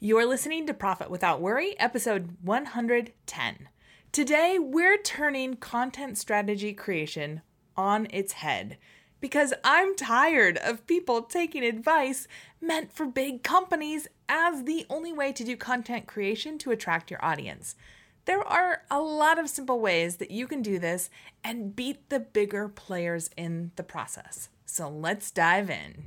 You're listening to Profit Without Worry, episode 110. Today, we're turning content strategy creation on its head because I'm tired of people taking advice meant for big companies as the only way to do content creation to attract your audience. There are a lot of simple ways that you can do this and beat the bigger players in the process. So let's dive in.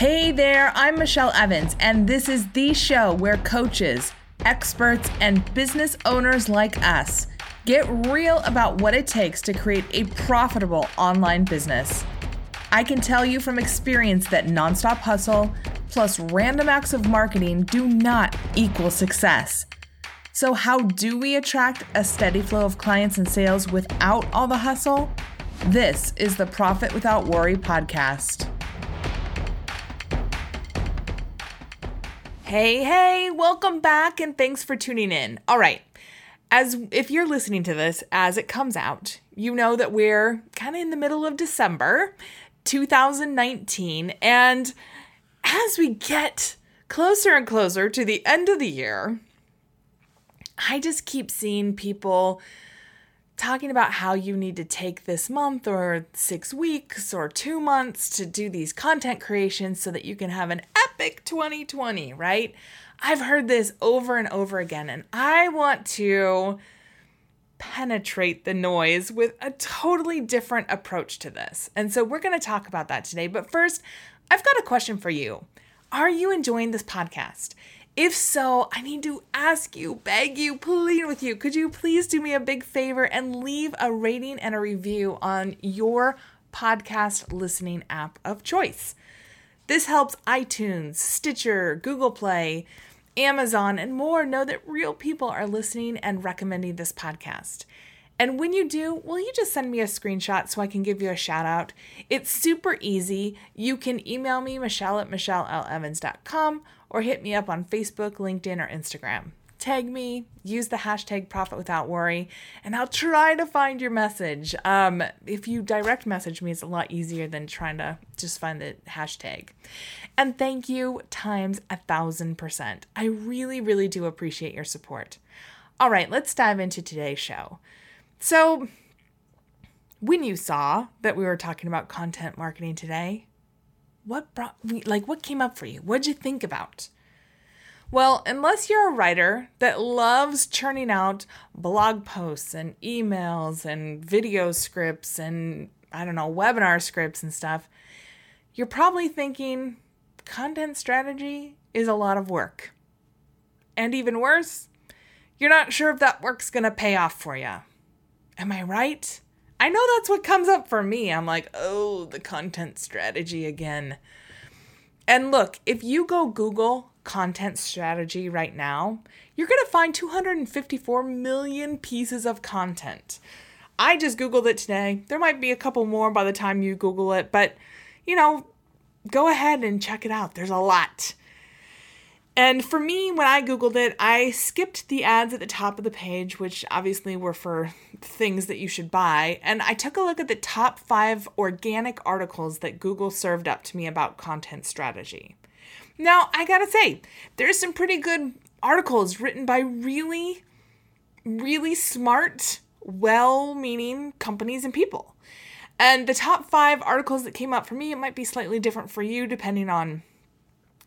Hey there, I'm Michelle Evans, and this is the show where coaches, experts, and business owners like us get real about what it takes to create a profitable online business. I can tell you from experience that nonstop hustle plus random acts of marketing do not equal success. So, how do we attract a steady flow of clients and sales without all the hustle? This is the Profit Without Worry podcast. Hey, hey, welcome back and thanks for tuning in. All right. As if you're listening to this as it comes out, you know that we're kind of in the middle of December 2019 and as we get closer and closer to the end of the year, I just keep seeing people talking about how you need to take this month or six weeks or two months to do these content creations so that you can have an epic 2020, right? I've heard this over and over again, and I want to penetrate the noise with a totally different approach to this. And so we're going to talk about that today. But first, I've got a question for you. Are you enjoying this podcast? If so, I need to ask you, beg you, plead with you, could you please do me a big favor and leave a rating and a review on your podcast listening app of choice? This helps iTunes, Stitcher, Google Play, Amazon, and more know that real people are listening and recommending this podcast. And when you do, will you just send me a screenshot so I can give you a shout out? It's super easy. You can email me, Michelle at MichelleLEvans.com, or hit me up on Facebook, LinkedIn, or Instagram. Tag me, use the hashtag Profit Without Worry, and I'll try to find your message. Um, if you direct message me, it's a lot easier than trying to just find the hashtag. And thank you times a thousand percent. I really, really do appreciate your support. All right, let's dive into today's show. So, when you saw that we were talking about content marketing today, what brought me like what came up for you? What'd you think about? Well, unless you're a writer that loves churning out blog posts and emails and video scripts and I don't know, webinar scripts and stuff, you're probably thinking content strategy is a lot of work. And even worse, you're not sure if that work's going to pay off for you. Am I right? I know that's what comes up for me. I'm like, oh, the content strategy again. And look, if you go Google content strategy right now, you're going to find 254 million pieces of content. I just Googled it today. There might be a couple more by the time you Google it, but you know, go ahead and check it out. There's a lot. And for me, when I Googled it, I skipped the ads at the top of the page, which obviously were for things that you should buy. And I took a look at the top five organic articles that Google served up to me about content strategy. Now, I gotta say, there's some pretty good articles written by really, really smart, well meaning companies and people. And the top five articles that came up for me, it might be slightly different for you depending on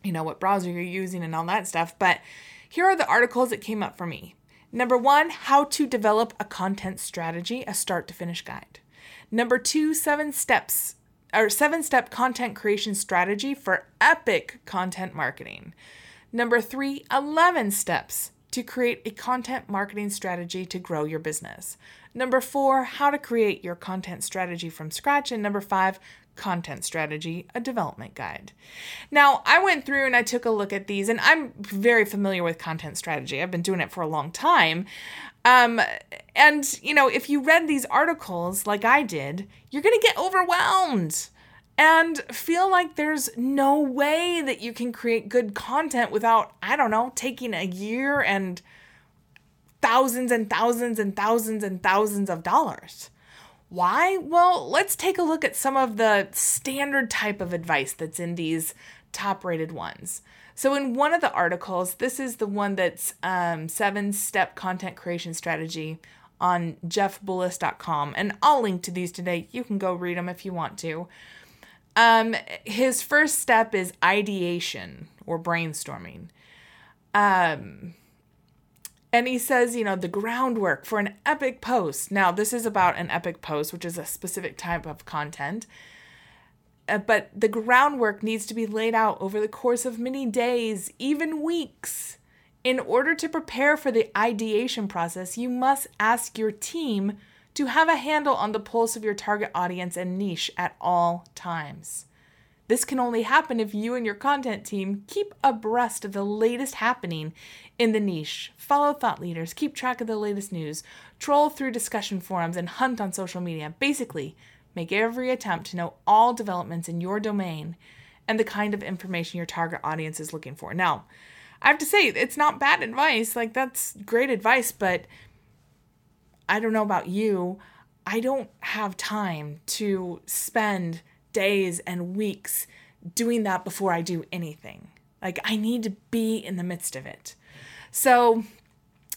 you know, what browser you're using and all that stuff. But here are the articles that came up for me. Number one, how to develop a content strategy, a start to finish guide. Number two, seven steps or seven step content creation strategy for epic content marketing. Number three, 11 steps to create a content marketing strategy to grow your business. Number four, how to create your content strategy from scratch. And number five, content strategy, a development guide. Now, I went through and I took a look at these, and I'm very familiar with content strategy. I've been doing it for a long time. Um, and, you know, if you read these articles like I did, you're going to get overwhelmed and feel like there's no way that you can create good content without, I don't know, taking a year and thousands and thousands and thousands and thousands of dollars. Why? Well, let's take a look at some of the standard type of advice that's in these top rated ones. So, in one of the articles, this is the one that's um, seven step content creation strategy on jeffbullas.com. And I'll link to these today. You can go read them if you want to. Um, his first step is ideation or brainstorming. Um, and he says, you know, the groundwork for an epic post. Now, this is about an epic post, which is a specific type of content. Uh, but the groundwork needs to be laid out over the course of many days, even weeks. In order to prepare for the ideation process, you must ask your team to have a handle on the pulse of your target audience and niche at all times. This can only happen if you and your content team keep abreast of the latest happening in the niche, follow thought leaders, keep track of the latest news, troll through discussion forums, and hunt on social media. Basically, make every attempt to know all developments in your domain and the kind of information your target audience is looking for. Now, I have to say, it's not bad advice. Like, that's great advice, but I don't know about you. I don't have time to spend days and weeks doing that before I do anything. Like, I need to be in the midst of it. So,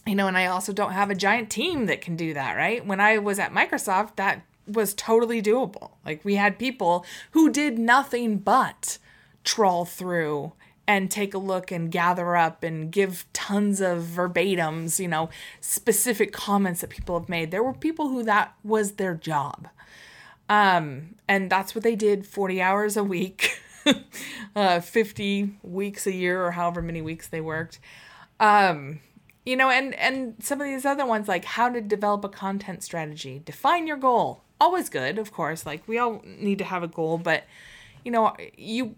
you know, and I also don't have a giant team that can do that, right? When I was at Microsoft, that was totally doable. Like, we had people who did nothing but trawl through and take a look and gather up and give tons of verbatims, you know, specific comments that people have made. There were people who that was their job. Um, and that's what they did 40 hours a week, uh, 50 weeks a year, or however many weeks they worked. Um, you know, and and some of these other ones like how to develop a content strategy, define your goal. Always good, of course. Like we all need to have a goal, but you know, you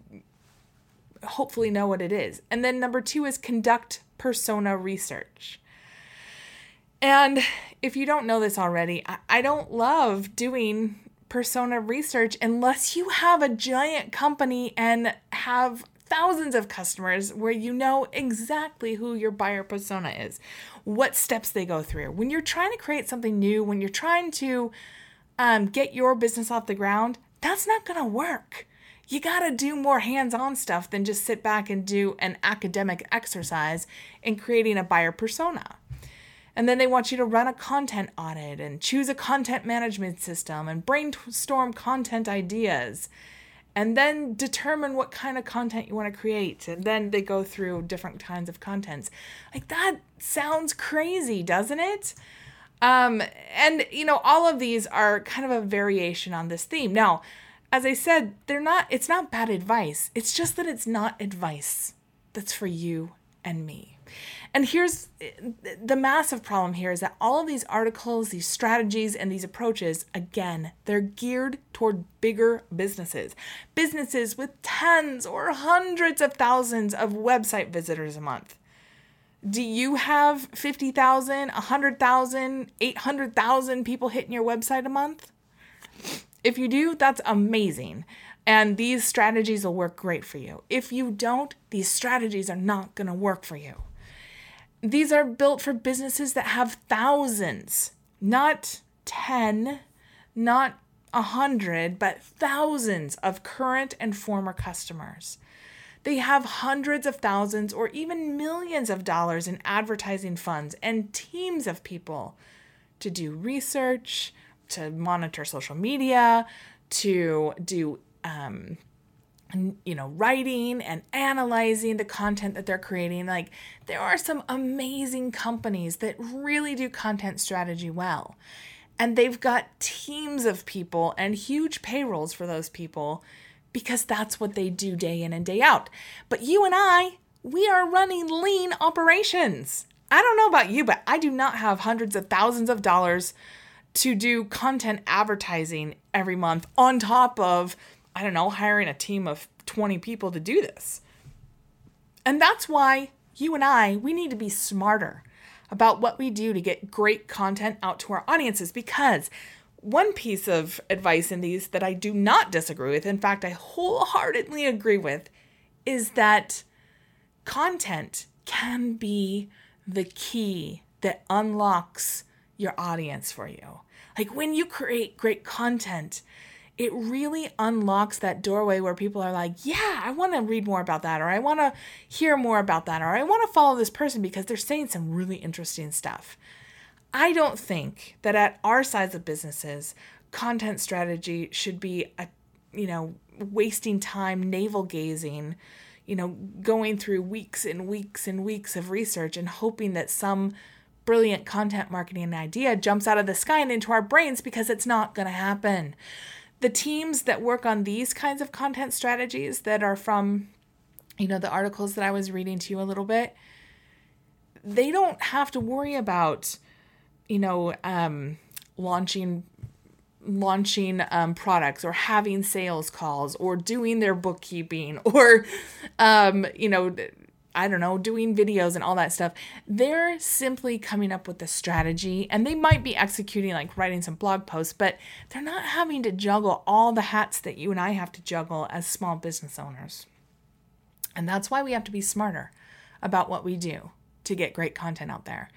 hopefully know what it is. And then number 2 is conduct persona research. And if you don't know this already, I, I don't love doing persona research unless you have a giant company and have thousands of customers where you know exactly who your buyer persona is, what steps they go through. When you're trying to create something new, when you're trying to um, get your business off the ground, that's not going to work. You got to do more hands on stuff than just sit back and do an academic exercise in creating a buyer persona. And then they want you to run a content audit and choose a content management system and brainstorm content ideas and then determine what kind of content you want to create. And then they go through different kinds of contents. Like that sounds crazy, doesn't it? Um, and you know, all of these are kind of a variation on this theme. Now, as I said, they're not it's not bad advice. It's just that it's not advice that's for you and me. And here's the massive problem here is that all of these articles, these strategies, and these approaches, again, they're geared toward bigger businesses. Businesses with tens or hundreds of thousands of website visitors a month. Do you have 50,000, 100,000, 800,000 people hitting your website a month? If you do, that's amazing. And these strategies will work great for you. If you don't, these strategies are not going to work for you. These are built for businesses that have thousands, not 10, not a hundred, but thousands of current and former customers. They have hundreds of thousands or even millions of dollars in advertising funds and teams of people to do research, to monitor social media, to do um, you know, writing and analyzing the content that they're creating. Like, there are some amazing companies that really do content strategy well. And they've got teams of people and huge payrolls for those people because that's what they do day in and day out. But you and I, we are running lean operations. I don't know about you, but I do not have hundreds of thousands of dollars to do content advertising every month on top of I don't know, hiring a team of 20 people to do this. And that's why you and I, we need to be smarter about what we do to get great content out to our audiences because one piece of advice in these that I do not disagree with, in fact, I wholeheartedly agree with, is that content can be the key that unlocks your audience for you. Like when you create great content, it really unlocks that doorway where people are like, yeah, I want to read more about that, or I want to hear more about that, or I want to follow this person because they're saying some really interesting stuff. I don't think that at our size of businesses, content strategy should be a, you know, wasting time navel gazing, you know, going through weeks and weeks and weeks of research and hoping that some brilliant content marketing idea jumps out of the sky and into our brains because it's not going to happen the teams that work on these kinds of content strategies that are from you know the articles that I was reading to you a little bit they don't have to worry about you know um, launching launching um, products or having sales calls or doing their bookkeeping or um, you know I don't know, doing videos and all that stuff. They're simply coming up with the strategy and they might be executing, like writing some blog posts, but they're not having to juggle all the hats that you and I have to juggle as small business owners. And that's why we have to be smarter about what we do to get great content out there.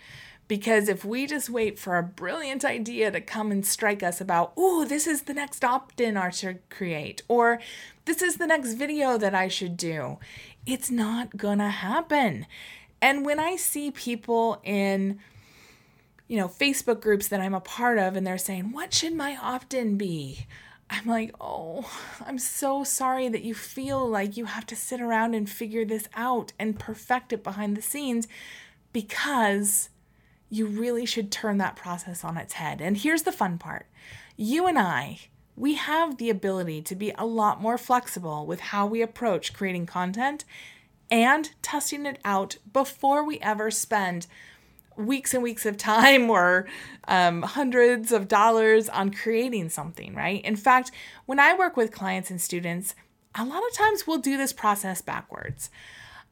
Because if we just wait for a brilliant idea to come and strike us about, oh, this is the next opt in I should create, or this is the next video that I should do, it's not gonna happen. And when I see people in, you know, Facebook groups that I'm a part of and they're saying, what should my opt in be? I'm like, oh, I'm so sorry that you feel like you have to sit around and figure this out and perfect it behind the scenes because you really should turn that process on its head. And here's the fun part you and I, we have the ability to be a lot more flexible with how we approach creating content and testing it out before we ever spend weeks and weeks of time or um, hundreds of dollars on creating something, right? In fact, when I work with clients and students, a lot of times we'll do this process backwards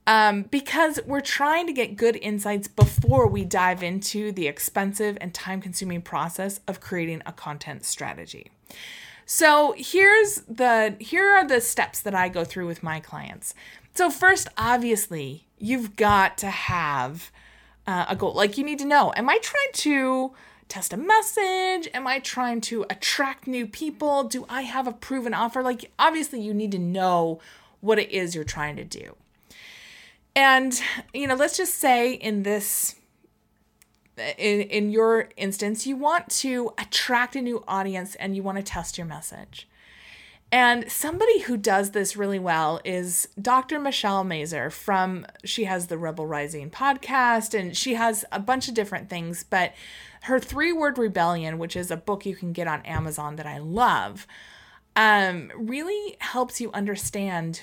um, because we're trying to get good insights before we dive into the expensive and time consuming process of creating a content strategy. So here's the here are the steps that I go through with my clients. So first, obviously, you've got to have uh, a goal. Like you need to know: Am I trying to test a message? Am I trying to attract new people? Do I have a proven offer? Like obviously, you need to know what it is you're trying to do. And, you know, let's just say in this in, in your instance, you want to attract a new audience and you want to test your message. And somebody who does this really well is Dr. Michelle Mazur from she has the Rebel Rising podcast and she has a bunch of different things, but her three word rebellion, which is a book you can get on Amazon that I love, um, really helps you understand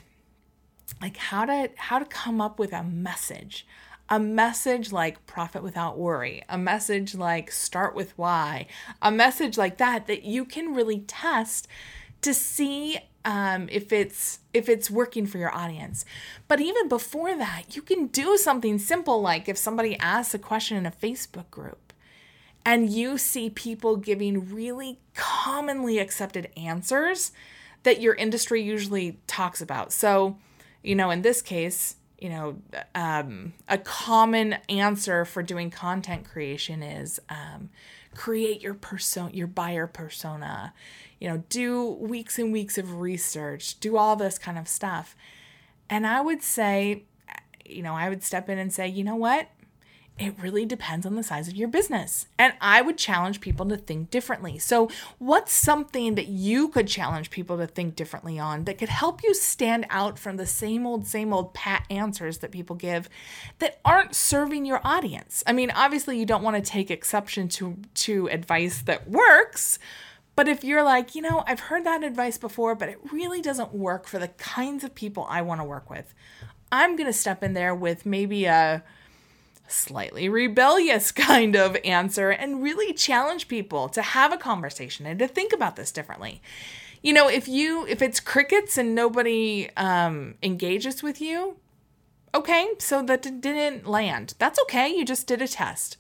like how to how to come up with a message a message like profit without worry a message like start with why a message like that that you can really test to see um, if it's if it's working for your audience. But even before that you can do something simple like if somebody asks a question in a facebook group and you see people giving really commonly accepted answers that your industry usually talks about. So you know, in this case, you know, um, a common answer for doing content creation is um, create your persona, your buyer persona. You know, do weeks and weeks of research, do all this kind of stuff. And I would say, you know, I would step in and say, you know what? It really depends on the size of your business. And I would challenge people to think differently. So, what's something that you could challenge people to think differently on that could help you stand out from the same old, same old pat answers that people give that aren't serving your audience? I mean, obviously, you don't want to take exception to, to advice that works. But if you're like, you know, I've heard that advice before, but it really doesn't work for the kinds of people I want to work with, I'm going to step in there with maybe a slightly rebellious kind of answer and really challenge people to have a conversation and to think about this differently. You know, if you if it's crickets and nobody um, engages with you, okay, so that didn't land. That's okay. You just did a test.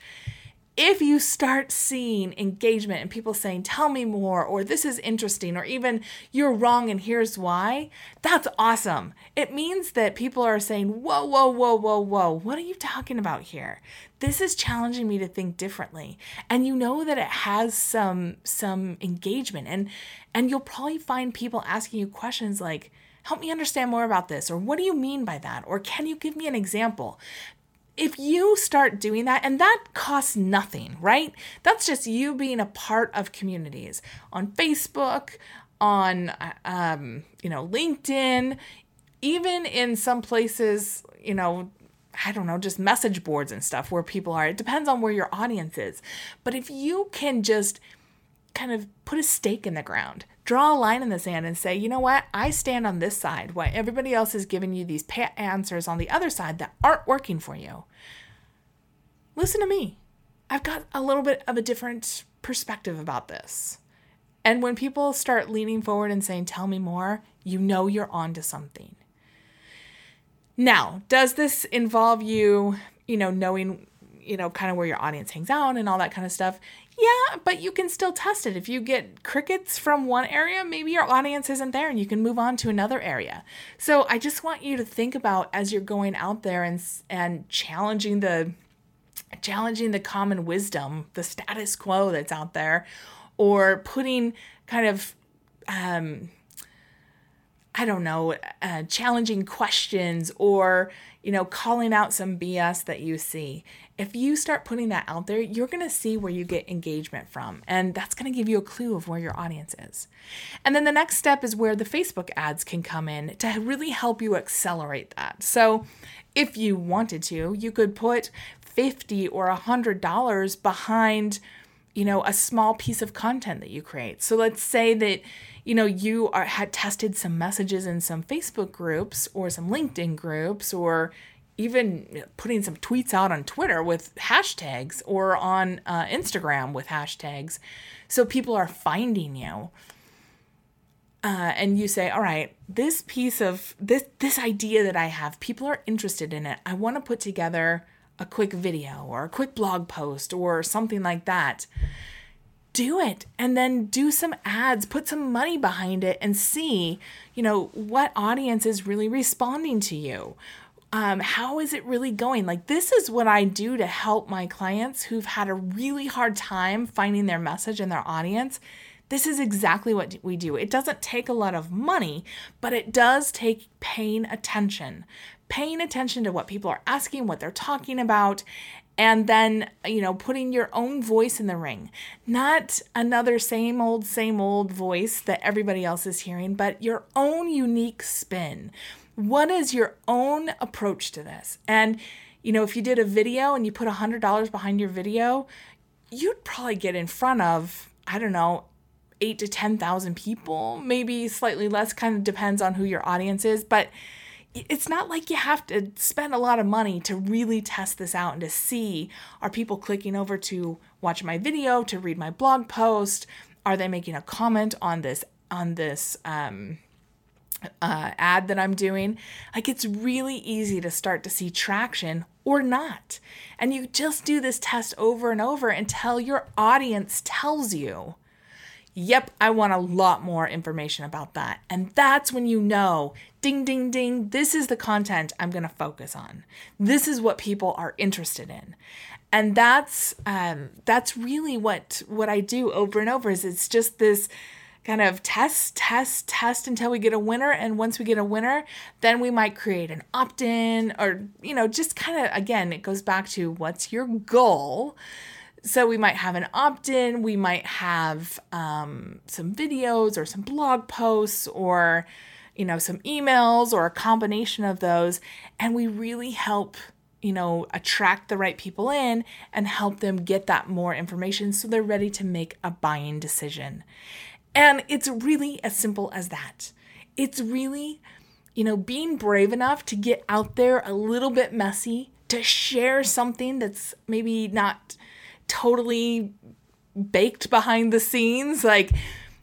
If you start seeing engagement and people saying, tell me more, or this is interesting, or even you're wrong and here's why, that's awesome. It means that people are saying, whoa, whoa, whoa, whoa, whoa, what are you talking about here? This is challenging me to think differently. And you know that it has some some engagement and and you'll probably find people asking you questions like, help me understand more about this, or what do you mean by that? Or can you give me an example? If you start doing that, and that costs nothing, right? That's just you being a part of communities on Facebook, on um, you know LinkedIn, even in some places, you know. I don't know, just message boards and stuff where people are. It depends on where your audience is. But if you can just kind of put a stake in the ground, draw a line in the sand and say, you know what, I stand on this side while everybody else is giving you these pat answers on the other side that aren't working for you. Listen to me. I've got a little bit of a different perspective about this. And when people start leaning forward and saying, tell me more, you know you're onto something. Now, does this involve you, you know, knowing, you know, kind of where your audience hangs out and all that kind of stuff? Yeah, but you can still test it. If you get crickets from one area, maybe your audience isn't there and you can move on to another area. So I just want you to think about as you're going out there and and challenging the challenging the common wisdom, the status quo that's out there, or putting kind of um I don't know, uh, challenging questions or, you know, calling out some BS that you see if you start putting that out there, you're going to see where you get engagement from. And that's going to give you a clue of where your audience is. And then the next step is where the Facebook ads can come in to really help you accelerate that. So if you wanted to, you could put 50 or $100 behind you know a small piece of content that you create so let's say that you know you are had tested some messages in some facebook groups or some linkedin groups or even putting some tweets out on Twitter with hashtags or on uh, Instagram with hashtags. So people are finding you. Uh, and you say, all right, this piece of this this idea that I have, people are interested in it. I want to put together a quick video or a quick blog post or something like that. Do it and then do some ads, put some money behind it and see, you know, what audience is really responding to you um, how is it really going? Like, this is what I do to help my clients who've had a really hard time finding their message and their audience. This is exactly what we do. It doesn't take a lot of money, but it does take paying attention, paying attention to what people are asking, what they're talking about, and then, you know, putting your own voice in the ring. Not another same old, same old voice that everybody else is hearing, but your own unique spin what is your own approach to this? And, you know, if you did a video and you put a $100 behind your video, you'd probably get in front of, I don't know, eight to 10,000 people, maybe slightly less, kind of depends on who your audience is. But it's not like you have to spend a lot of money to really test this out and to see are people clicking over to watch my video, to read my blog post? Are they making a comment on this on this um, uh, ad that I'm doing, like it's really easy to start to see traction or not. And you just do this test over and over until your audience tells you, yep, I want a lot more information about that. And that's when you know, ding, ding, ding, this is the content I'm going to focus on. This is what people are interested in. And that's um, that's really what what I do over and over is it's just this kind of test, test, test until we get a winner. And once we get a winner, then we might create an opt in or, you know, just kind of, again, it goes back to what's your goal. So we might have an opt in, we might have um, some videos or some blog posts or, you know, some emails or a combination of those. And we really help you know, attract the right people in and help them get that more information so they're ready to make a buying decision. And it's really as simple as that. It's really, you know, being brave enough to get out there a little bit messy, to share something that's maybe not totally baked behind the scenes. Like,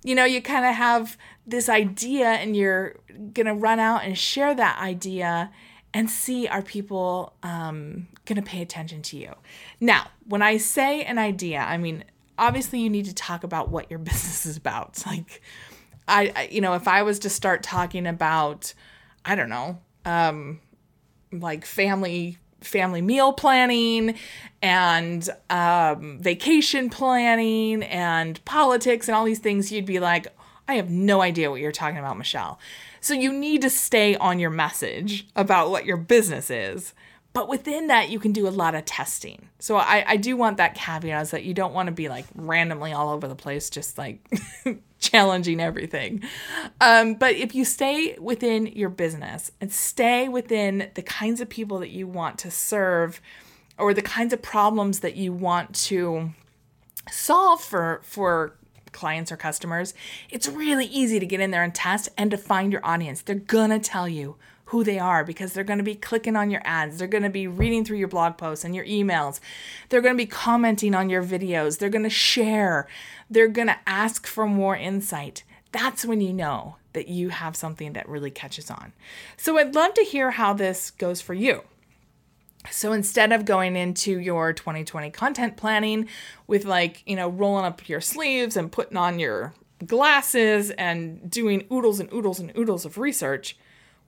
you know, you kind of have this idea and you're going to run out and share that idea and see are people um, going to pay attention to you. Now, when I say an idea, I mean, obviously you need to talk about what your business is about. Like, I, I you know, if I was to start talking about, I don't know, um, like family family meal planning and um, vacation planning and politics and all these things, you'd be like, I have no idea what you're talking about, Michelle. So you need to stay on your message about what your business is. But within that, you can do a lot of testing. So I, I do want that caveat is that you don't want to be like randomly all over the place, just like challenging everything. Um, but if you stay within your business and stay within the kinds of people that you want to serve or the kinds of problems that you want to solve for for clients or customers, it's really easy to get in there and test and to find your audience. They're gonna tell you who they are because they're going to be clicking on your ads. They're going to be reading through your blog posts and your emails. They're going to be commenting on your videos. They're going to share. They're going to ask for more insight. That's when you know that you have something that really catches on. So I'd love to hear how this goes for you. So instead of going into your 2020 content planning with like, you know, rolling up your sleeves and putting on your glasses and doing oodles and oodles and oodles of research,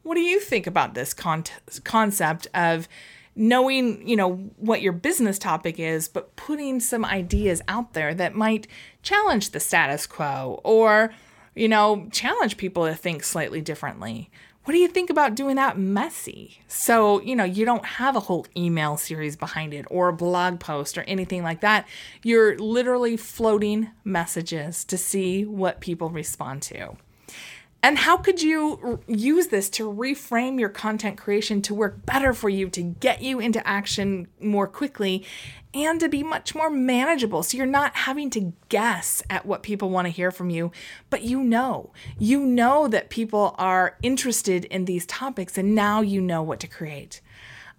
what do you think about this con- concept of knowing, you know, what your business topic is, but putting some ideas out there that might challenge the status quo or, you know, challenge people to think slightly differently? What do you think about doing that messy? So, you know, you don't have a whole email series behind it or a blog post or anything like that. You're literally floating messages to see what people respond to. And how could you use this to reframe your content creation to work better for you, to get you into action more quickly, and to be much more manageable? So you're not having to guess at what people want to hear from you, but you know, you know that people are interested in these topics, and now you know what to create.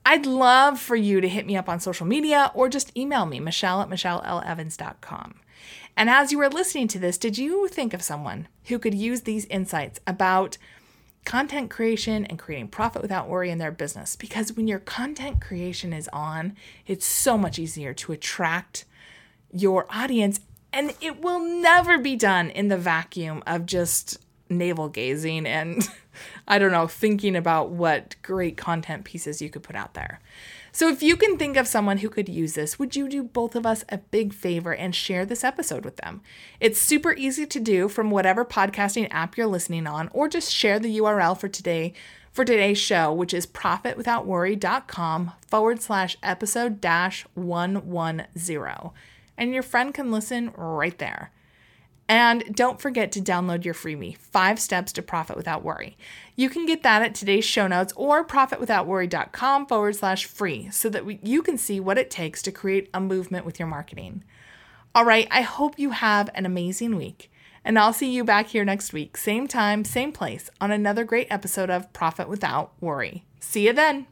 I'd love for you to hit me up on social media or just email me, Michelle at MichelleLEvans.com. And as you were listening to this, did you think of someone who could use these insights about content creation and creating profit without worry in their business? Because when your content creation is on, it's so much easier to attract your audience. And it will never be done in the vacuum of just navel gazing and, I don't know, thinking about what great content pieces you could put out there. So if you can think of someone who could use this, would you do both of us a big favor and share this episode with them? It's super easy to do from whatever podcasting app you're listening on, or just share the URL for today for today's show, which is profitwithoutworry.com forward slash episode dash 110. And your friend can listen right there. And don't forget to download your freebie, Five Steps to Profit Without Worry. You can get that at today's show notes or profitwithoutworry.com forward slash free so that we, you can see what it takes to create a movement with your marketing. All right, I hope you have an amazing week. And I'll see you back here next week, same time, same place, on another great episode of Profit Without Worry. See you then.